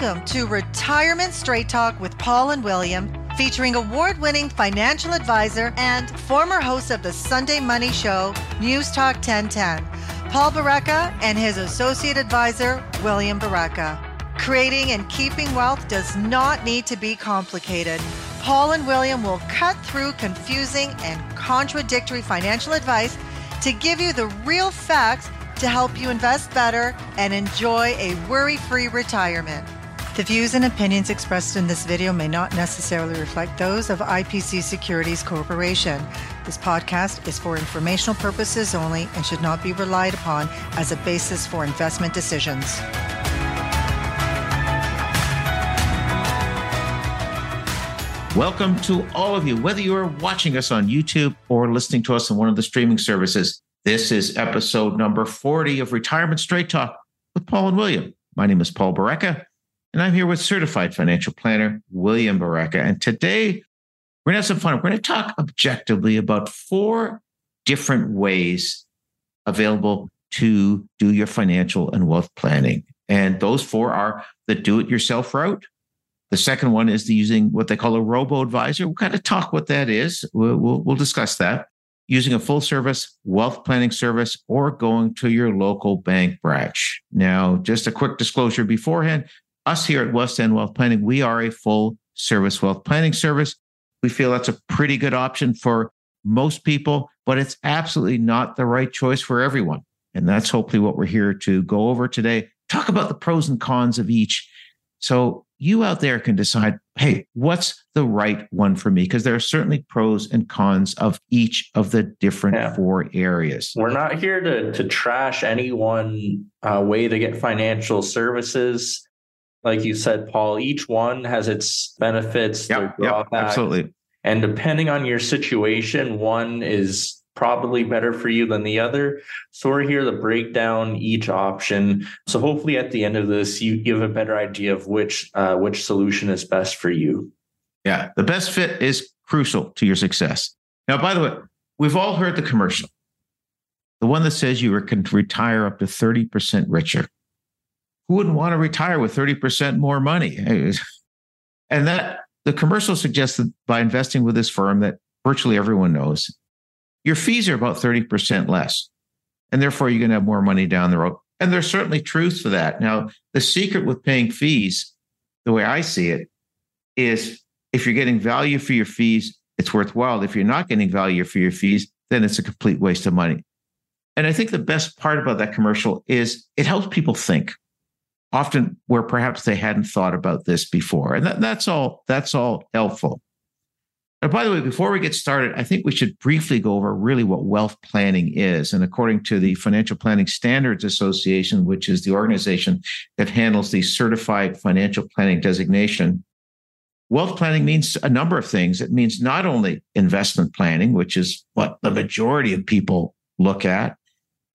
Welcome to Retirement Straight Talk with Paul and William, featuring award winning financial advisor and former host of the Sunday Money Show, News Talk 1010, Paul Baraka, and his associate advisor, William Baraka. Creating and keeping wealth does not need to be complicated. Paul and William will cut through confusing and contradictory financial advice to give you the real facts to help you invest better and enjoy a worry free retirement. The views and opinions expressed in this video may not necessarily reflect those of IPC Securities Corporation. This podcast is for informational purposes only and should not be relied upon as a basis for investment decisions. Welcome to all of you, whether you are watching us on YouTube or listening to us on one of the streaming services. This is episode number 40 of Retirement Straight Talk with Paul and William. My name is Paul Baraka, and I'm here with certified financial planner William Baraka. And today we're going to have some fun. We're going to talk objectively about four different ways available to do your financial and wealth planning. And those four are the do it yourself route. The second one is the using what they call a robo advisor. We'll kind of talk what that is. We'll, we'll, we'll discuss that using a full service wealth planning service or going to your local bank branch. Now, just a quick disclosure beforehand us here at West End Wealth Planning, we are a full service wealth planning service. We feel that's a pretty good option for most people, but it's absolutely not the right choice for everyone. And that's hopefully what we're here to go over today. Talk about the pros and cons of each. So you out there can decide, hey, what's the right one for me? Because there are certainly pros and cons of each of the different yeah. four areas. We're not here to to trash any one uh, way to get financial services. Like you said, Paul, each one has its benefits, yep, yep, absolutely. And depending on your situation, one is probably better for you than the other. So we're here to break down each option. So hopefully at the end of this, you, you have a better idea of which uh, which solution is best for you. Yeah, the best fit is crucial to your success. Now, by the way, we've all heard the commercial, the one that says you can retire up to 30% richer. Who wouldn't want to retire with 30% more money? And that the commercial suggests that by investing with this firm that virtually everyone knows, your fees are about 30% less. And therefore, you're going to have more money down the road. And there's certainly truth to that. Now, the secret with paying fees, the way I see it, is if you're getting value for your fees, it's worthwhile. If you're not getting value for your fees, then it's a complete waste of money. And I think the best part about that commercial is it helps people think often where perhaps they hadn't thought about this before. And that, that's all, that's all helpful. And by the way, before we get started, I think we should briefly go over really what wealth planning is. And according to the Financial Planning Standards Association, which is the organization that handles the certified financial planning designation, wealth planning means a number of things. It means not only investment planning, which is what the majority of people look at.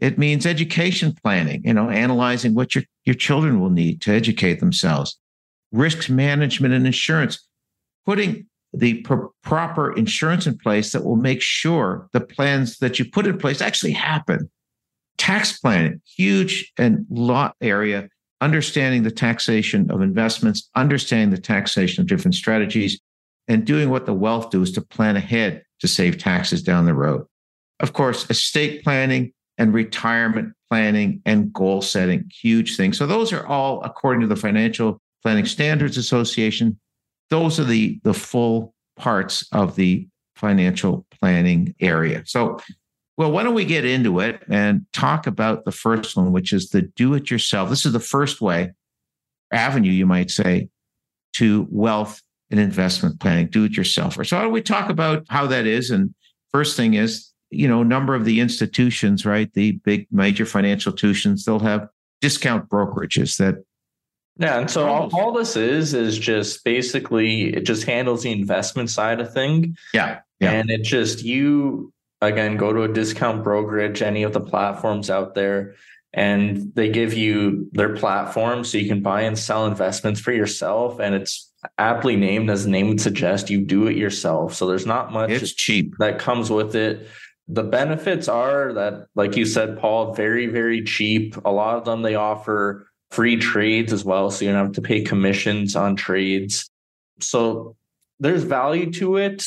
It means education planning, you know, analyzing what your, your children will need to educate themselves, risk management and insurance, putting the pr- proper insurance in place that will make sure the plans that you put in place actually happen. Tax planning, huge and lot area, understanding the taxation of investments, understanding the taxation of different strategies, and doing what the wealth do is to plan ahead to save taxes down the road. Of course, estate planning and retirement planning and goal setting, huge things. So those are all according to the Financial Planning Standards Association those are the the full parts of the financial planning area. So, well, why don't we get into it and talk about the first one, which is the do it yourself. This is the first way, avenue, you might say, to wealth and investment planning, do it yourself. So, how do we talk about how that is? And first thing is, you know, a number of the institutions, right? The big major financial institutions, they'll have discount brokerages that yeah, and so all, all, this is is just basically it just handles the investment side of thing. Yeah, yeah. And it just you again go to a discount brokerage, any of the platforms out there, and they give you their platform so you can buy and sell investments for yourself. And it's aptly named as the name would suggest, you do it yourself. So there's not much it's cheap that comes with it. The benefits are that, like you said, Paul, very, very cheap. A lot of them they offer free trades as well. So you don't have to pay commissions on trades. So there's value to it.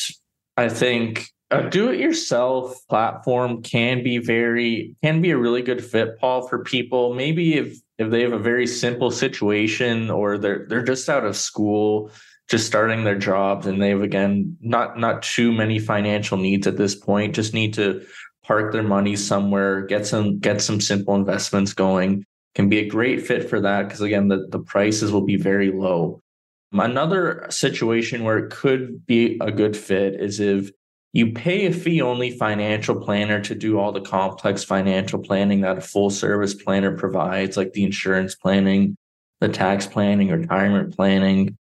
I think a do-it-yourself platform can be very can be a really good fit, Paul, for people. Maybe if if they have a very simple situation or they're they're just out of school, just starting their jobs, and they've again not not too many financial needs at this point, just need to park their money somewhere, get some get some simple investments going. Can be a great fit for that because again, the, the prices will be very low. Another situation where it could be a good fit is if you pay a fee only financial planner to do all the complex financial planning that a full service planner provides, like the insurance planning, the tax planning, retirement planning.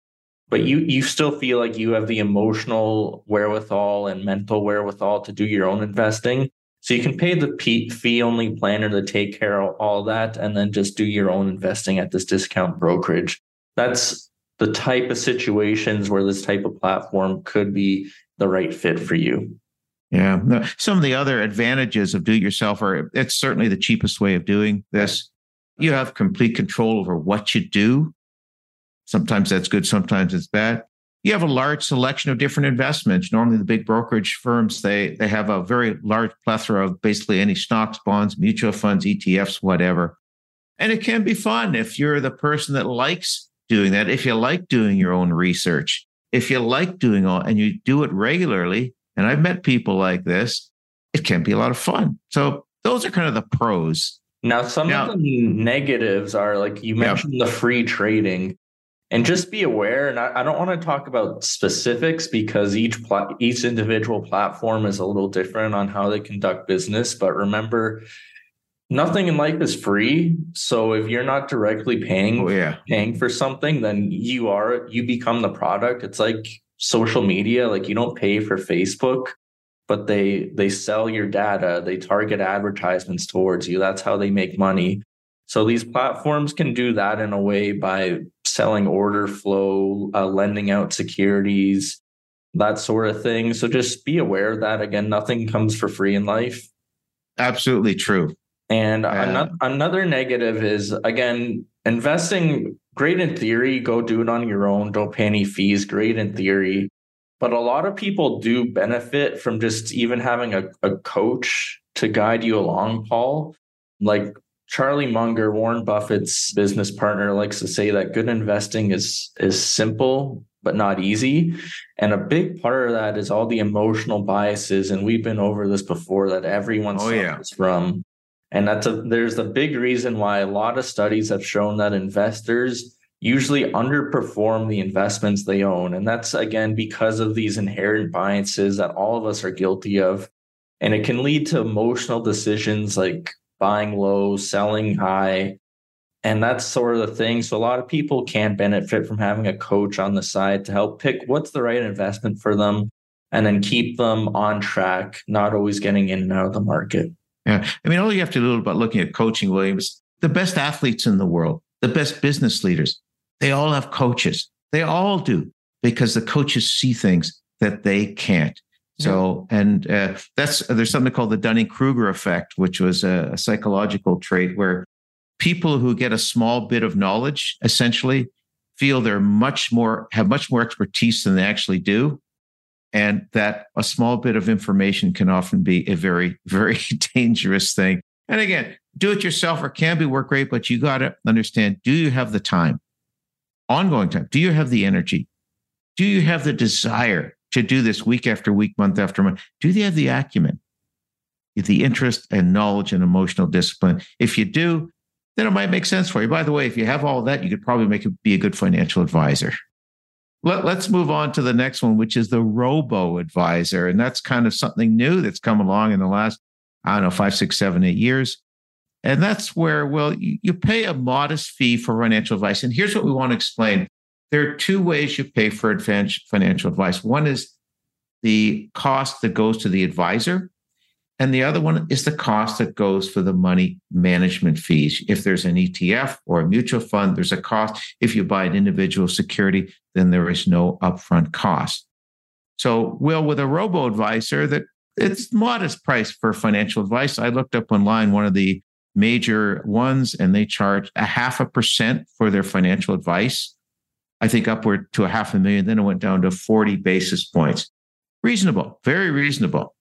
But you you still feel like you have the emotional wherewithal and mental wherewithal to do your own investing. So you can pay the fee only planner to take care of all that and then just do your own investing at this discount brokerage. That's the type of situations where this type of platform could be the right fit for you. Yeah. Some of the other advantages of do it yourself are it's certainly the cheapest way of doing this. You have complete control over what you do. Sometimes that's good, sometimes it's bad. You have a large selection of different investments. Normally the big brokerage firms, they they have a very large plethora of basically any stocks, bonds, mutual funds, ETFs, whatever. And it can be fun if you're the person that likes doing that, if you like doing your own research, if you like doing all and you do it regularly, and I've met people like this, it can be a lot of fun. So those are kind of the pros. Now, some now, of the negatives are like you mentioned yeah. the free trading. And just be aware, and I, I don't want to talk about specifics because each pla- each individual platform is a little different on how they conduct business. But remember, nothing in life is free so if you're not directly paying oh, yeah. paying for something then you are you become the product it's like social media like you don't pay for facebook but they they sell your data they target advertisements towards you that's how they make money so these platforms can do that in a way by selling order flow uh, lending out securities that sort of thing so just be aware that again nothing comes for free in life absolutely true and yeah. another, another negative is again, investing great in theory, go do it on your own, don't pay any fees, great in theory. But a lot of people do benefit from just even having a, a coach to guide you along, Paul. Like Charlie Munger, Warren Buffett's business partner, likes to say that good investing is is simple but not easy. And a big part of that is all the emotional biases. And we've been over this before that everyone oh, suffers yeah. from. And that's a there's a big reason why a lot of studies have shown that investors usually underperform the investments they own. And that's again because of these inherent biases that all of us are guilty of. And it can lead to emotional decisions like buying low, selling high. And that's sort of the thing. So a lot of people can benefit from having a coach on the side to help pick what's the right investment for them and then keep them on track, not always getting in and out of the market. Yeah. I mean, all you have to do about looking at coaching, Williams, the best athletes in the world, the best business leaders, they all have coaches. They all do because the coaches see things that they can't. So, and uh, that's there's something called the Dunning Kruger effect, which was a, a psychological trait where people who get a small bit of knowledge essentially feel they're much more have much more expertise than they actually do and that a small bit of information can often be a very, very dangerous thing. And again, do it yourself or can be work rate, but you got to understand do you have the time, ongoing time? Do you have the energy? Do you have the desire to do this week after week, month after month? Do they have the acumen, the interest and knowledge and emotional discipline? If you do, then it might make sense for you. By the way, if you have all that, you could probably make it be a good financial advisor. Let, us move on to the next one, which is the robo advisor. And that's kind of something new that's come along in the last, I don't know, five, six, seven, eight years. And that's where, well, you, you pay a modest fee for financial advice. And here's what we want to explain there are two ways you pay for advanced financial advice. One is the cost that goes to the advisor, and the other one is the cost that goes for the money management fees. If there's an ETF or a mutual fund, there's a cost. If you buy an individual security, then there is no upfront cost. So, Will, with a robo advisor, that it's modest price for financial advice. I looked up online one of the major ones, and they charge a half a percent for their financial advice. I think upward to a half a million. Then it went down to 40 basis points. Reasonable, very reasonable.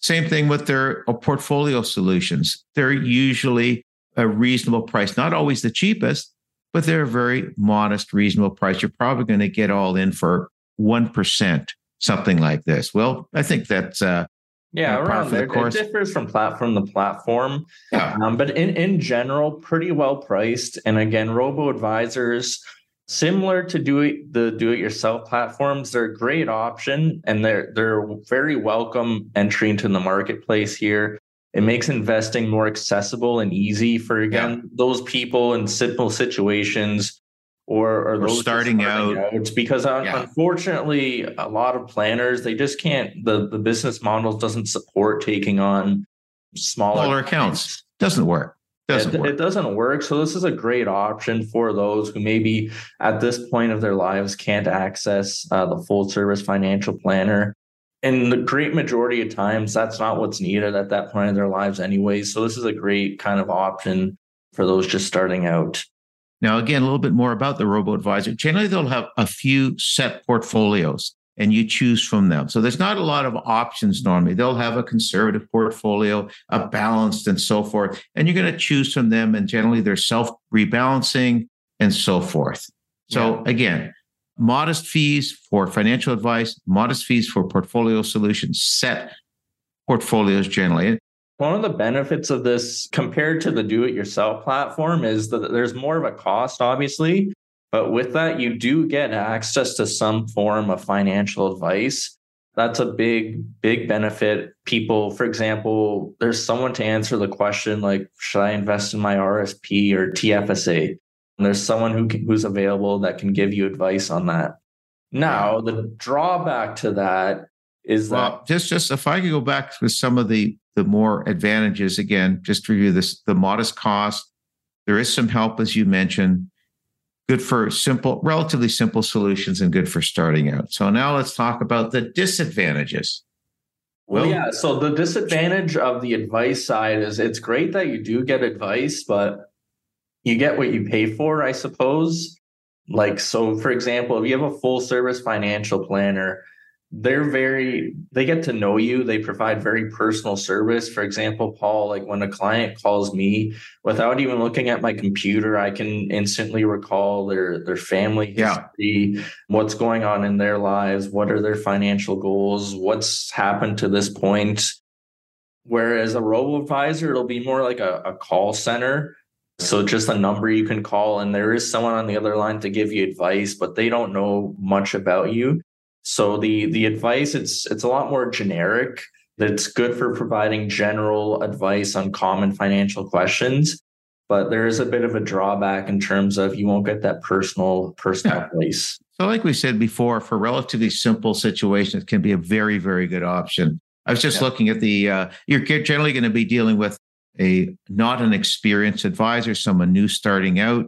Same thing with their uh, portfolio solutions. They're usually a reasonable price, not always the cheapest, but they're a very modest, reasonable price. You're probably going to get all in for 1%, something like this. Well, I think that's uh, yeah, around there. The it differs from platform to platform. Yeah. Um, but in, in general, pretty well priced. And again, robo advisors, similar to do it, the do it yourself platforms, they're a great option and they're they're very welcome entry into the marketplace here. It makes investing more accessible and easy for again yeah. those people in simple situations or, or those starting, starting out. out. because uh, yeah. unfortunately a lot of planners they just can't the the business models doesn't support taking on smaller, smaller accounts doesn't work doesn't it, it doesn't work. So this is a great option for those who maybe at this point of their lives can't access uh, the full service financial planner. And the great majority of times that's not what's needed at that point of their lives anyway. So this is a great kind of option for those just starting out. Now, again, a little bit more about the robo advisor. Generally, they'll have a few set portfolios and you choose from them. So there's not a lot of options normally. They'll have a conservative portfolio, a balanced, and so forth. And you're going to choose from them. And generally, they're self rebalancing and so forth. So yeah. again, modest fees for financial advice, modest fees for portfolio solutions, set portfolios generally. One of the benefits of this compared to the do it yourself platform is that there's more of a cost, obviously. But with that, you do get access to some form of financial advice. That's a big, big benefit. People, for example, there's someone to answer the question like, should I invest in my RSP or TFSA? And there's someone who can, who's available that can give you advice on that. Now, the drawback to that is well, that just just if I could go back with some of the the more advantages again, just to review this, the modest cost. There is some help, as you mentioned, good for simple, relatively simple solutions and good for starting out. So now let's talk about the disadvantages. Well, well yeah. So the disadvantage of the advice side is it's great that you do get advice, but you get what you pay for, I suppose. Like, so for example, if you have a full service financial planner, they're very they get to know you. They provide very personal service. For example paul like when a client calls me without even looking at my computer i can instantly recall their their family history yeah. what's going on in their lives what are their financial goals what's happened to this point. Whereas a robo advisor it'll be more like a, a call center. So just a number you can call and there is someone on the other line to give you advice but they don't know much about you so the the advice it's it's a lot more generic. That's good for providing general advice on common financial questions, but there is a bit of a drawback in terms of you won't get that personal personal yeah. advice. So, like we said before, for relatively simple situations, it can be a very very good option. I was just yeah. looking at the. Uh, you're generally going to be dealing with a not an experienced advisor, someone new starting out.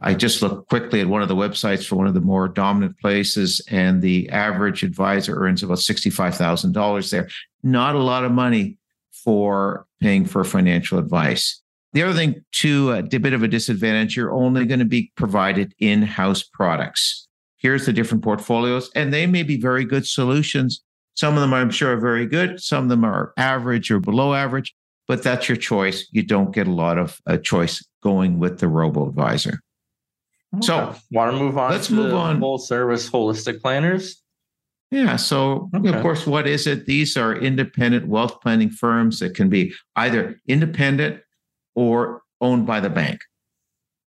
I just looked quickly at one of the websites for one of the more dominant places, and the average advisor earns about $65,000 there. Not a lot of money for paying for financial advice. The other thing, too, a bit of a disadvantage, you're only going to be provided in house products. Here's the different portfolios, and they may be very good solutions. Some of them, I'm sure, are very good. Some of them are average or below average, but that's your choice. You don't get a lot of uh, choice going with the robo advisor. Okay. So, want to move on? Let's move on. Full service holistic planners. Yeah. So, okay. of course, what is it? These are independent wealth planning firms that can be either independent or owned by the bank.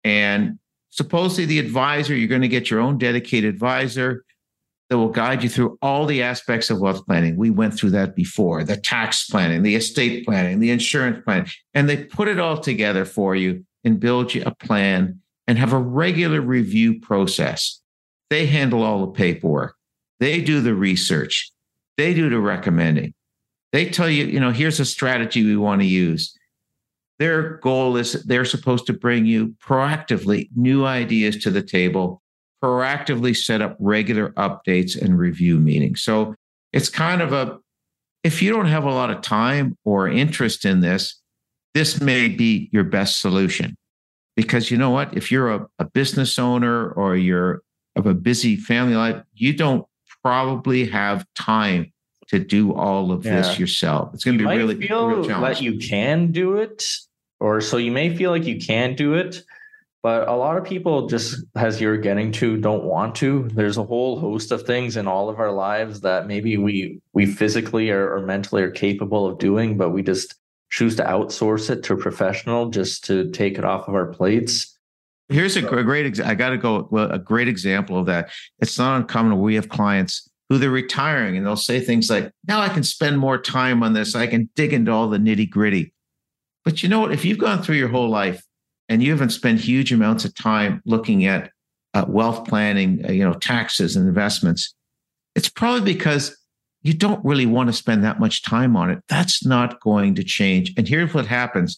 And supposedly, the advisor, you're going to get your own dedicated advisor that will guide you through all the aspects of wealth planning. We went through that before the tax planning, the estate planning, the insurance planning, and they put it all together for you and build you a plan and have a regular review process. They handle all the paperwork. They do the research. They do the recommending. They tell you, you know, here's a strategy we want to use. Their goal is they're supposed to bring you proactively new ideas to the table, proactively set up regular updates and review meetings. So it's kind of a, if you don't have a lot of time or interest in this, this may be your best solution. Because you know what? If you're a, a business owner or you're of a busy family life, you don't probably have time to do all of yeah. this yourself. It's going to be really feel that you can do it, or so you may feel like you can do it, but a lot of people just as you're getting to don't want to. There's a whole host of things in all of our lives that maybe we we physically or, or mentally are capable of doing, but we just choose to outsource it to a professional just to take it off of our plates. Here's a great. I got to go. Well, a great example of that. It's not uncommon. We have clients who they're retiring and they'll say things like, now I can spend more time on this. I can dig into all the nitty gritty. But you know what? If you've gone through your whole life and you haven't spent huge amounts of time looking at uh, wealth planning, uh, you know, taxes and investments, it's probably because you don't really want to spend that much time on it. That's not going to change. And here's what happens.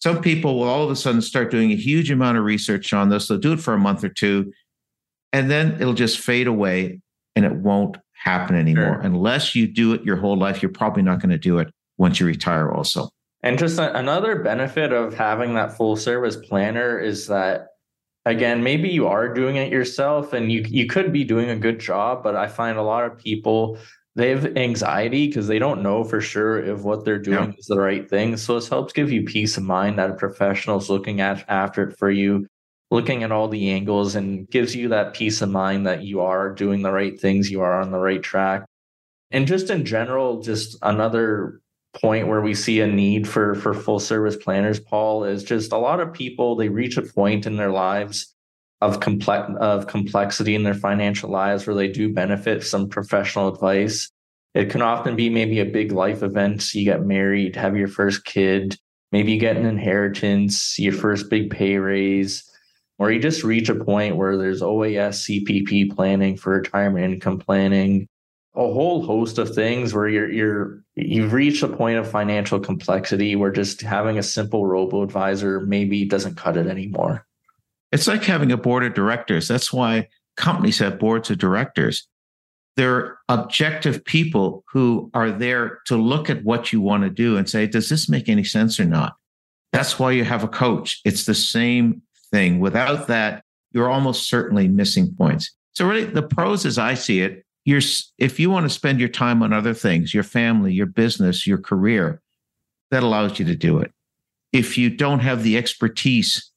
Some people will all of a sudden start doing a huge amount of research on this. They'll do it for a month or two, and then it'll just fade away and it won't happen anymore. Sure. Unless you do it your whole life, you're probably not going to do it once you retire, also. And just another benefit of having that full service planner is that again, maybe you are doing it yourself and you you could be doing a good job, but I find a lot of people they have anxiety because they don't know for sure if what they're doing yeah. is the right thing. So this helps give you peace of mind that a professional is looking at after it for you looking at all the angles and gives you that peace of mind that you are doing the right things, you are on the right track. And just in general, just another point where we see a need for for full service planners, Paul, is just a lot of people they reach a point in their lives of complex of complexity in their financial lives where they do benefit some professional advice. It can often be maybe a big life event. You get married, have your first kid, maybe you get an inheritance, your first big pay raise or you just reach a point where there's OAS, CPP planning for retirement income planning, a whole host of things where you're you're you've reached a point of financial complexity where just having a simple robo advisor maybe doesn't cut it anymore. It's like having a board of directors. That's why companies have boards of directors. They're objective people who are there to look at what you want to do and say, does this make any sense or not? That's why you have a coach. It's the same thing. Without that, you're almost certainly missing points. So really the pros as I see it, you're if you want to spend your time on other things, your family, your business, your career, that allows you to do it. If you don't have the expertise,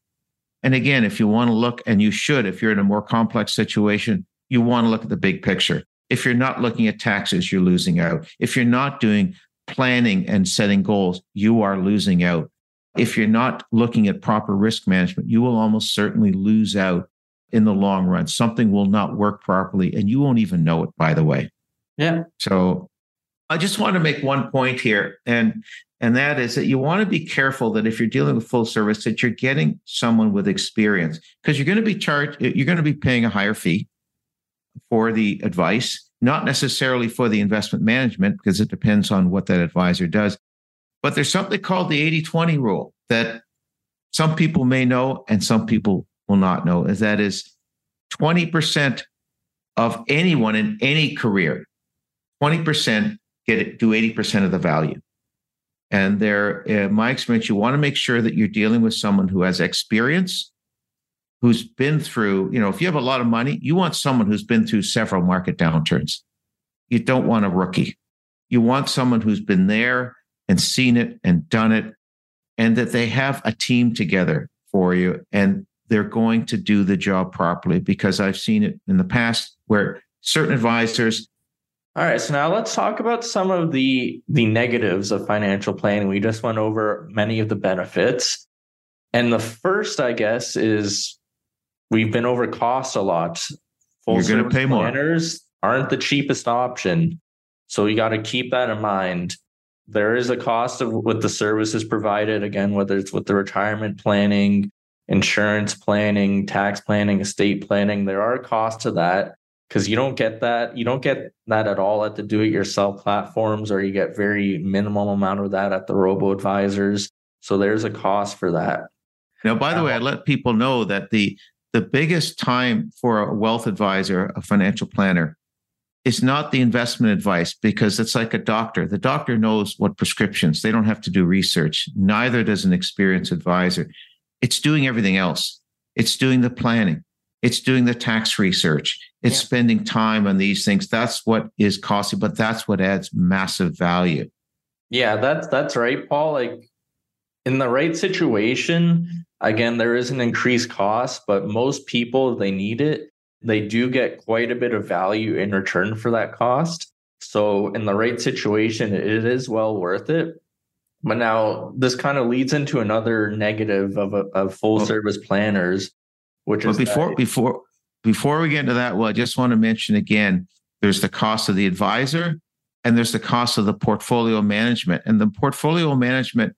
and again, if you want to look, and you should, if you're in a more complex situation, you want to look at the big picture. If you're not looking at taxes, you're losing out. If you're not doing planning and setting goals, you are losing out if you're not looking at proper risk management, you will almost certainly lose out in the long run. Something will not work properly and you won't even know it, by the way. Yeah. So I just want to make one point here. And and that is that you want to be careful that if you're dealing with full service, that you're getting someone with experience because you're going to be charged, you're going to be paying a higher fee for the advice, not necessarily for the investment management, because it depends on what that advisor does. But there's something called the 80 20 rule that some people may know and some people will not know. Is that is 20% of anyone in any career, 20% get it, do 80% of the value. And there, in my experience, you want to make sure that you're dealing with someone who has experience, who's been through, you know, if you have a lot of money, you want someone who's been through several market downturns. You don't want a rookie. You want someone who's been there and seen it and done it, and that they have a team together for you and they're going to do the job properly because I've seen it in the past where certain advisors. All right, so now let's talk about some of the the negatives of financial planning. We just went over many of the benefits. And the first, I guess, is we've been over cost a lot. Full You're going to pay planners more. aren't the cheapest option. So you got to keep that in mind there is a cost of what the services provided again whether it's with the retirement planning insurance planning tax planning estate planning there are costs to that because you don't get that you don't get that at all at the do it yourself platforms or you get very minimal amount of that at the robo advisors so there's a cost for that now by the way um, i let people know that the the biggest time for a wealth advisor a financial planner is not the investment advice because it's like a doctor. The doctor knows what prescriptions, they don't have to do research. Neither does an experienced advisor. It's doing everything else. It's doing the planning. It's doing the tax research. It's yeah. spending time on these things. That's what is costly, but that's what adds massive value. Yeah, that's that's right, Paul. Like in the right situation, again, there is an increased cost, but most people they need it. They do get quite a bit of value in return for that cost. So in the right situation, it is well worth it. But now this kind of leads into another negative of, a, of full oh. service planners, which is before that, before before we get into that, well, I just want to mention again, there's the cost of the advisor and there's the cost of the portfolio management. And the portfolio management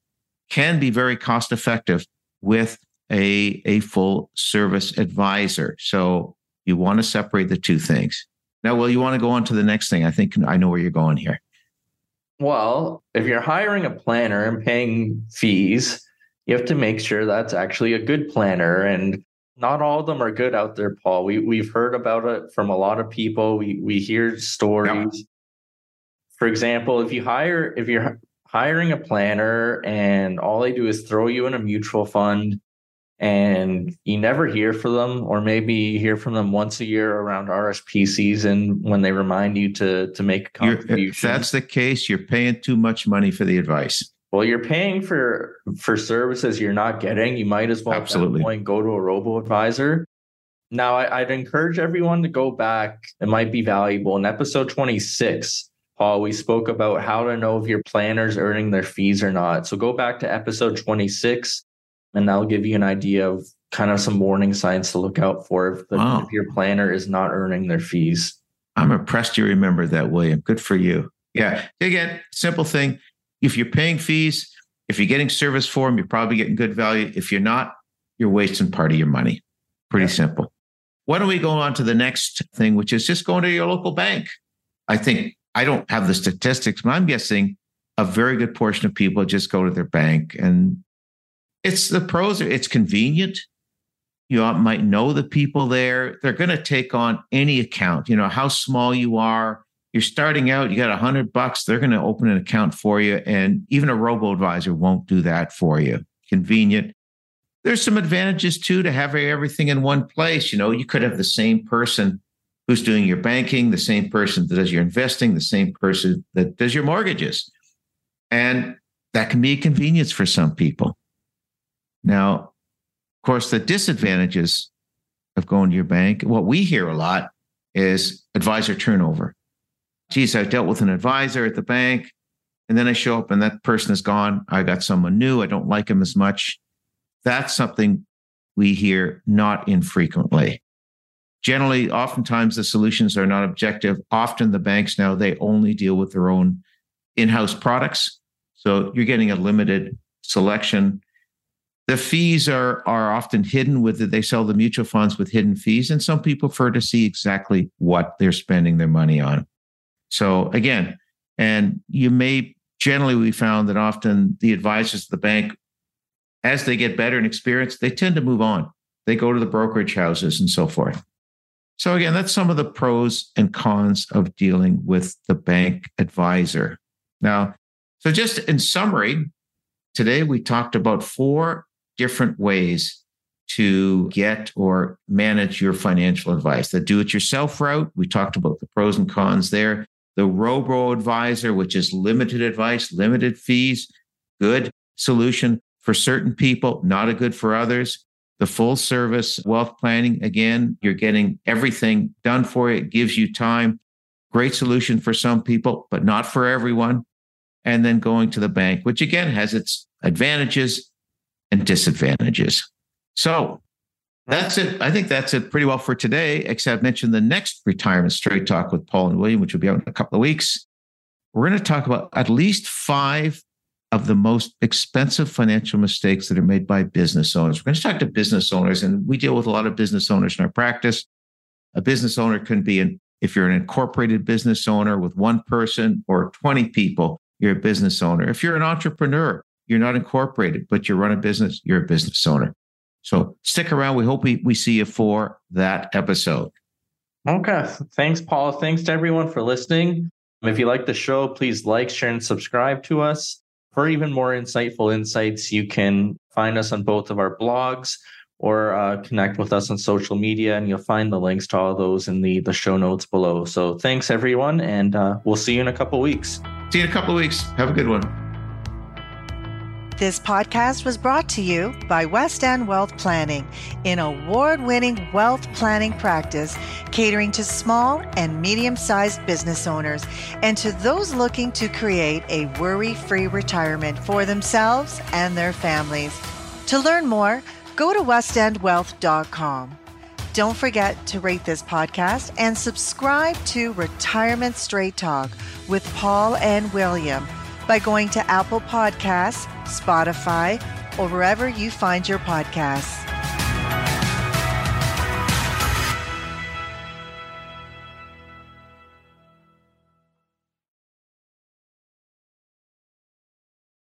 can be very cost effective with a, a full service advisor. So you want to separate the two things. Now, well, you want to go on to the next thing. I think I know where you're going here. Well, if you're hiring a planner and paying fees, you have to make sure that's actually a good planner. And not all of them are good out there, Paul. We we've heard about it from a lot of people. We we hear stories. Yep. For example, if you hire if you're hiring a planner and all they do is throw you in a mutual fund and you never hear from them or maybe you hear from them once a year around RSP season when they remind you to to make a contribution. You're, if that's the case, you're paying too much money for the advice. Well, you're paying for for services you're not getting. You might as well absolutely point go to a robo advisor. Now, I, I'd encourage everyone to go back. It might be valuable. In episode 26, Paul, we spoke about how to know if your planner's earning their fees or not. So go back to episode 26 and that'll give you an idea of kind of some warning signs to look out for if, the, wow. if your planner is not earning their fees. I'm impressed you remember that, William. Good for you. Yeah. Again, simple thing. If you're paying fees, if you're getting service for them, you're probably getting good value. If you're not, you're wasting part of your money. Pretty yeah. simple. Why don't we go on to the next thing, which is just going to your local bank? I think I don't have the statistics, but I'm guessing a very good portion of people just go to their bank and it's the pros. It's convenient. You might know the people there. They're going to take on any account. You know how small you are. You're starting out. You got a hundred bucks. They're going to open an account for you, and even a robo advisor won't do that for you. Convenient. There's some advantages too to having everything in one place. You know, you could have the same person who's doing your banking, the same person that does your investing, the same person that does your mortgages, and that can be a convenience for some people. Now, of course, the disadvantages of going to your bank, what we hear a lot is advisor turnover. Geez, I dealt with an advisor at the bank, and then I show up and that person is gone. I got someone new. I don't like him as much. That's something we hear not infrequently. Generally, oftentimes the solutions are not objective. Often the banks now, they only deal with their own in house products. So you're getting a limited selection the fees are are often hidden with it. They sell the mutual funds with hidden fees, and some people prefer to see exactly what they're spending their money on. So again, and you may generally we found that often the advisors of the bank, as they get better and experience, they tend to move on. They go to the brokerage houses and so forth. So again, that's some of the pros and cons of dealing with the bank advisor. Now, so just in summary, today we talked about four different ways to get or manage your financial advice. The do it yourself route, we talked about the pros and cons there. The robo advisor, which is limited advice, limited fees, good solution for certain people, not a good for others. The full service wealth planning, again, you're getting everything done for you. It gives you time. Great solution for some people, but not for everyone. And then going to the bank, which again has its advantages and disadvantages. So that's it. I think that's it pretty well for today, except mention the next retirement straight talk with Paul and William, which will be out in a couple of weeks. We're going to talk about at least five of the most expensive financial mistakes that are made by business owners. We're going to talk to business owners, and we deal with a lot of business owners in our practice. A business owner can be an if you're an incorporated business owner with one person or 20 people, you're a business owner. If you're an entrepreneur, you're not incorporated, but you run a business, you're a business owner. So stick around. We hope we, we see you for that episode. Okay. Thanks, Paul. Thanks to everyone for listening. If you like the show, please like, share, and subscribe to us. For even more insightful insights, you can find us on both of our blogs or uh, connect with us on social media, and you'll find the links to all those in the, the show notes below. So thanks, everyone, and uh, we'll see you in a couple weeks. See you in a couple weeks. Have a good one. This podcast was brought to you by West End Wealth Planning, an award winning wealth planning practice catering to small and medium sized business owners and to those looking to create a worry free retirement for themselves and their families. To learn more, go to westendwealth.com. Don't forget to rate this podcast and subscribe to Retirement Straight Talk with Paul and William by going to Apple Podcasts, Spotify, or wherever you find your podcasts.